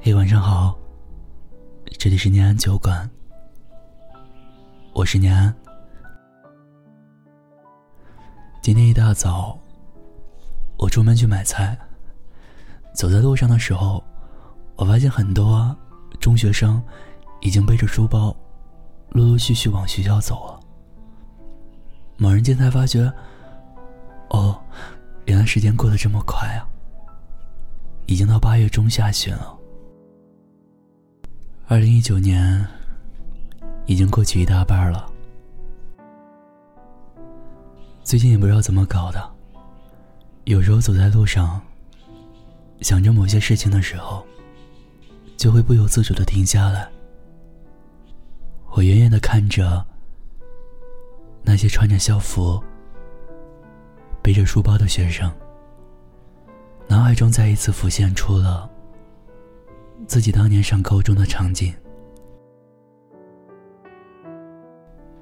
嘿，晚上好，这里是念安酒馆，我是念安。今天一大早，我出门去买菜，走在路上的时候，我发现很多中学生已经背着书包，陆陆续续往学校走了。猛然间才发觉，哦，原来时间过得这么快啊！已经到八月中下旬了。二零一九年已经过去一大半了，最近也不知道怎么搞的，有时候走在路上，想着某些事情的时候，就会不由自主的停下来。我远远的看着那些穿着校服、背着书包的学生，脑海中再一次浮现出了。自己当年上高中的场景。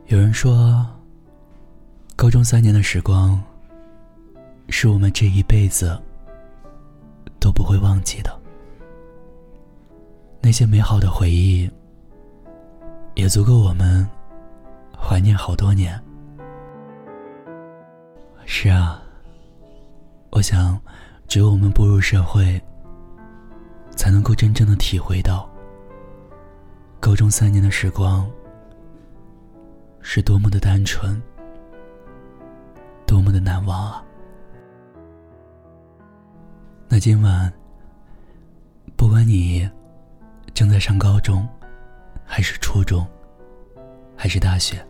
有人说，高中三年的时光，是我们这一辈子都不会忘记的。那些美好的回忆，也足够我们怀念好多年。是啊，我想，只有我们步入社会。才能够真正的体会到，高中三年的时光是多么的单纯，多么的难忘啊！那今晚，不管你正在上高中，还是初中，还是大学，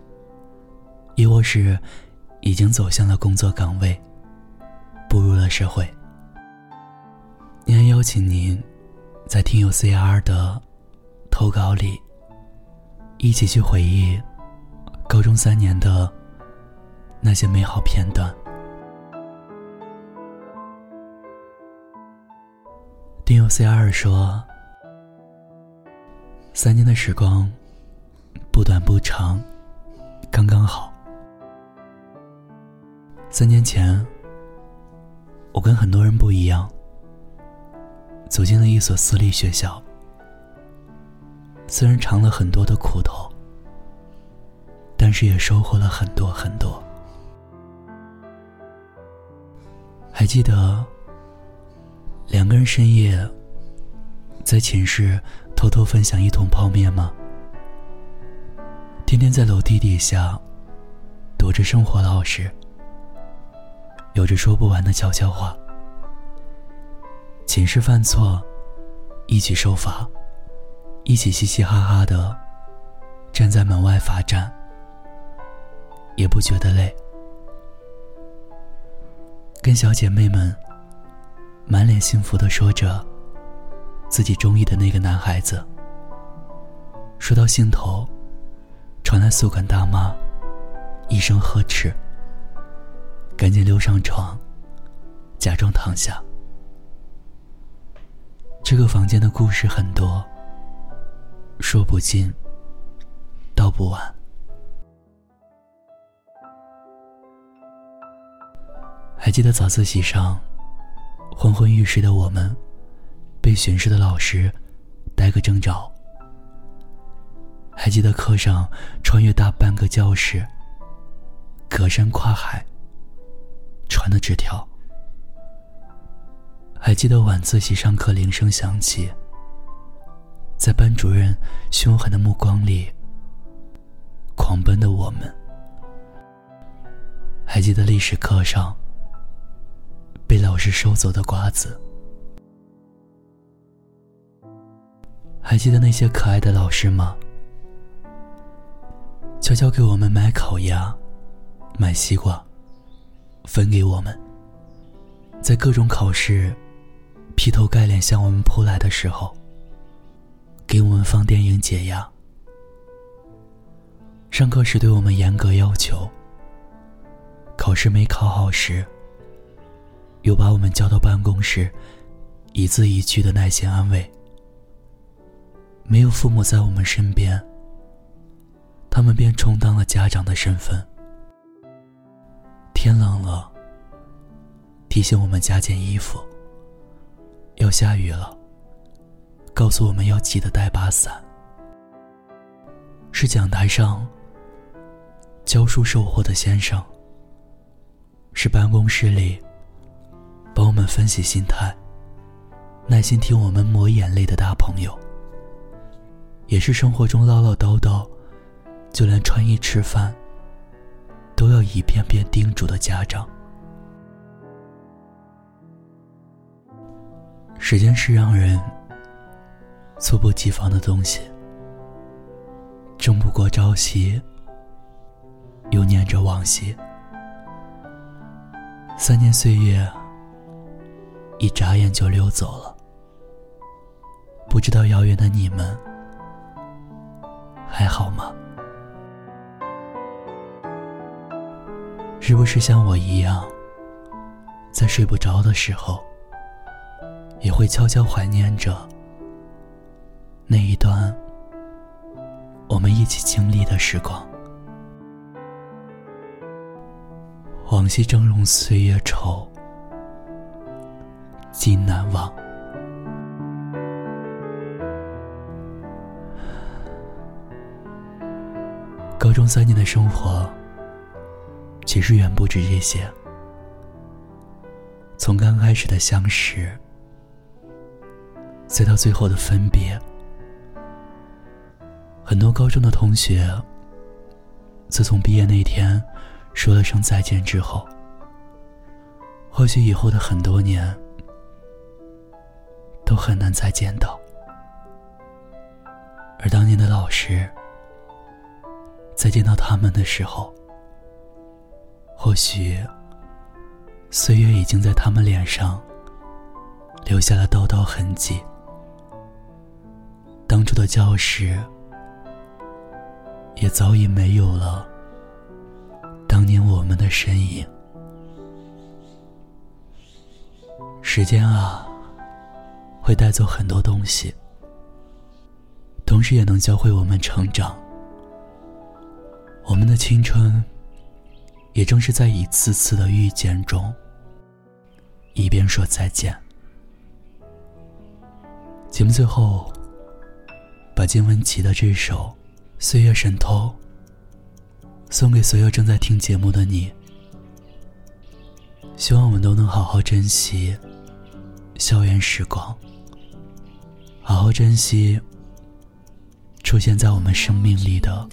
亦或是已经走向了工作岗位，步入了社会，依然邀请您。在听友 CR 的投稿里，一起去回忆高中三年的那些美好片段。听友 CR 说：“三年的时光不短不长，刚刚好。三年前，我跟很多人不一样。”走进了一所私立学校，虽然尝了很多的苦头，但是也收获了很多很多。还记得两个人深夜在寝室偷偷分享一桶泡面吗？天天在楼梯底下躲着生活老师，有着说不完的悄悄话。寝室犯错，一起受罚，一起嘻嘻哈哈的站在门外罚站，也不觉得累。跟小姐妹们满脸幸福的说着自己中意的那个男孩子。说到心头，传来宿管大妈一声呵斥，赶紧溜上床，假装躺下。这个房间的故事很多，说不尽，道不完。还记得早自习上，昏昏欲睡的我们，被巡视的老师逮个正着。还记得课上穿越大半个教室，隔山跨海传的纸条。还记得晚自习上课铃声响起，在班主任凶狠的目光里，狂奔的我们。还记得历史课上被老师收走的瓜子。还记得那些可爱的老师吗？悄悄给我们买烤鸭，买西瓜，分给我们。在各种考试。劈头盖脸向我们扑来的时候，给我们放电影解压；上课时对我们严格要求；考试没考好时，又把我们叫到办公室，一字一句的耐心安慰。没有父母在我们身边，他们便充当了家长的身份。天冷了，提醒我们加件衣服。要下雨了，告诉我们要记得带把伞。是讲台上教书授课的先生，是办公室里帮我们分析心态、耐心听我们抹眼泪的大朋友，也是生活中唠唠叨叨，就连穿衣吃饭都要一遍遍叮嘱的家长。时间是让人猝不及防的东西，争不过朝夕，又念着往昔。三年岁月，一眨眼就溜走了。不知道遥远的你们还好吗？是不是像我一样，在睡不着的时候？也会悄悄怀念着那一段我们一起经历的时光。往昔峥嵘岁月稠，今难忘。高中三年的生活，其实远不止这些。从刚开始的相识。再到最后的分别，很多高中的同学，自从毕业那天说了声再见之后，或许以后的很多年都很难再见到。而当年的老师，在见到他们的时候，或许岁月已经在他们脸上留下了道道痕迹。当初的教室，也早已没有了当年我们的身影。时间啊，会带走很多东西，同时也能教会我们成长。我们的青春，也正是在一次次的遇见中，一边说再见。节目最后。把金玟岐的这首《岁月神偷》送给所有正在听节目的你，希望我们都能好好珍惜校园时光，好好珍惜出现在我们生命里的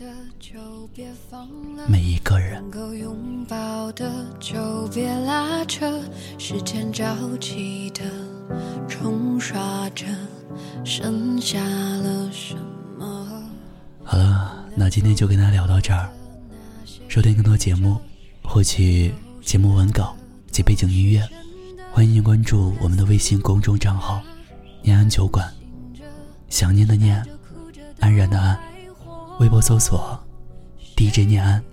每一个人。能够拥抱的就别拉扯，时间着急的冲刷着剩下了什么？好了，那今天就跟大家聊到这儿。收听更多节目，获取节目文稿及背景音乐，欢迎您关注我们的微信公众账号“念安酒馆”。想念的念，安然的安，微博搜索 “DJ 念安”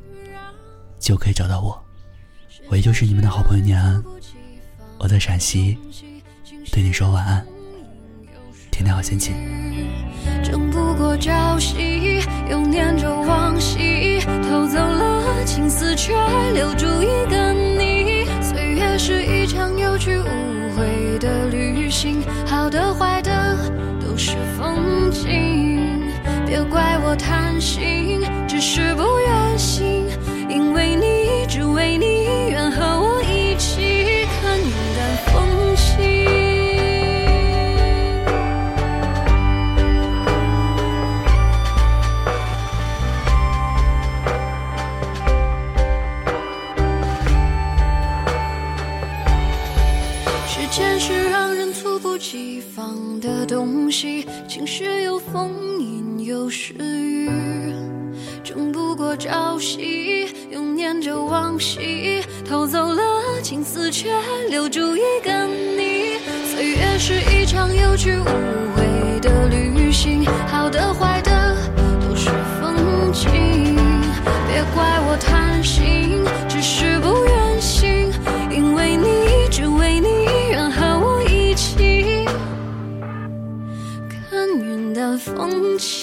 就可以找到我。我也就是你们的好朋友念安，我在陕西，对你说晚安。天天好心情争不过朝夕又念着往昔偷走了青丝却留住贪心只是不愿醒因为你只为你愿和我一起看云淡风轻东西，晴时有风，阴有时雨争不过朝夕又念着往昔偷走了青丝却留住一个你岁月是一场有去无回的旅行好的坏的都是风景。别怪我贪心只是不愿醒因为你只为你愿和我一起。看云淡风轻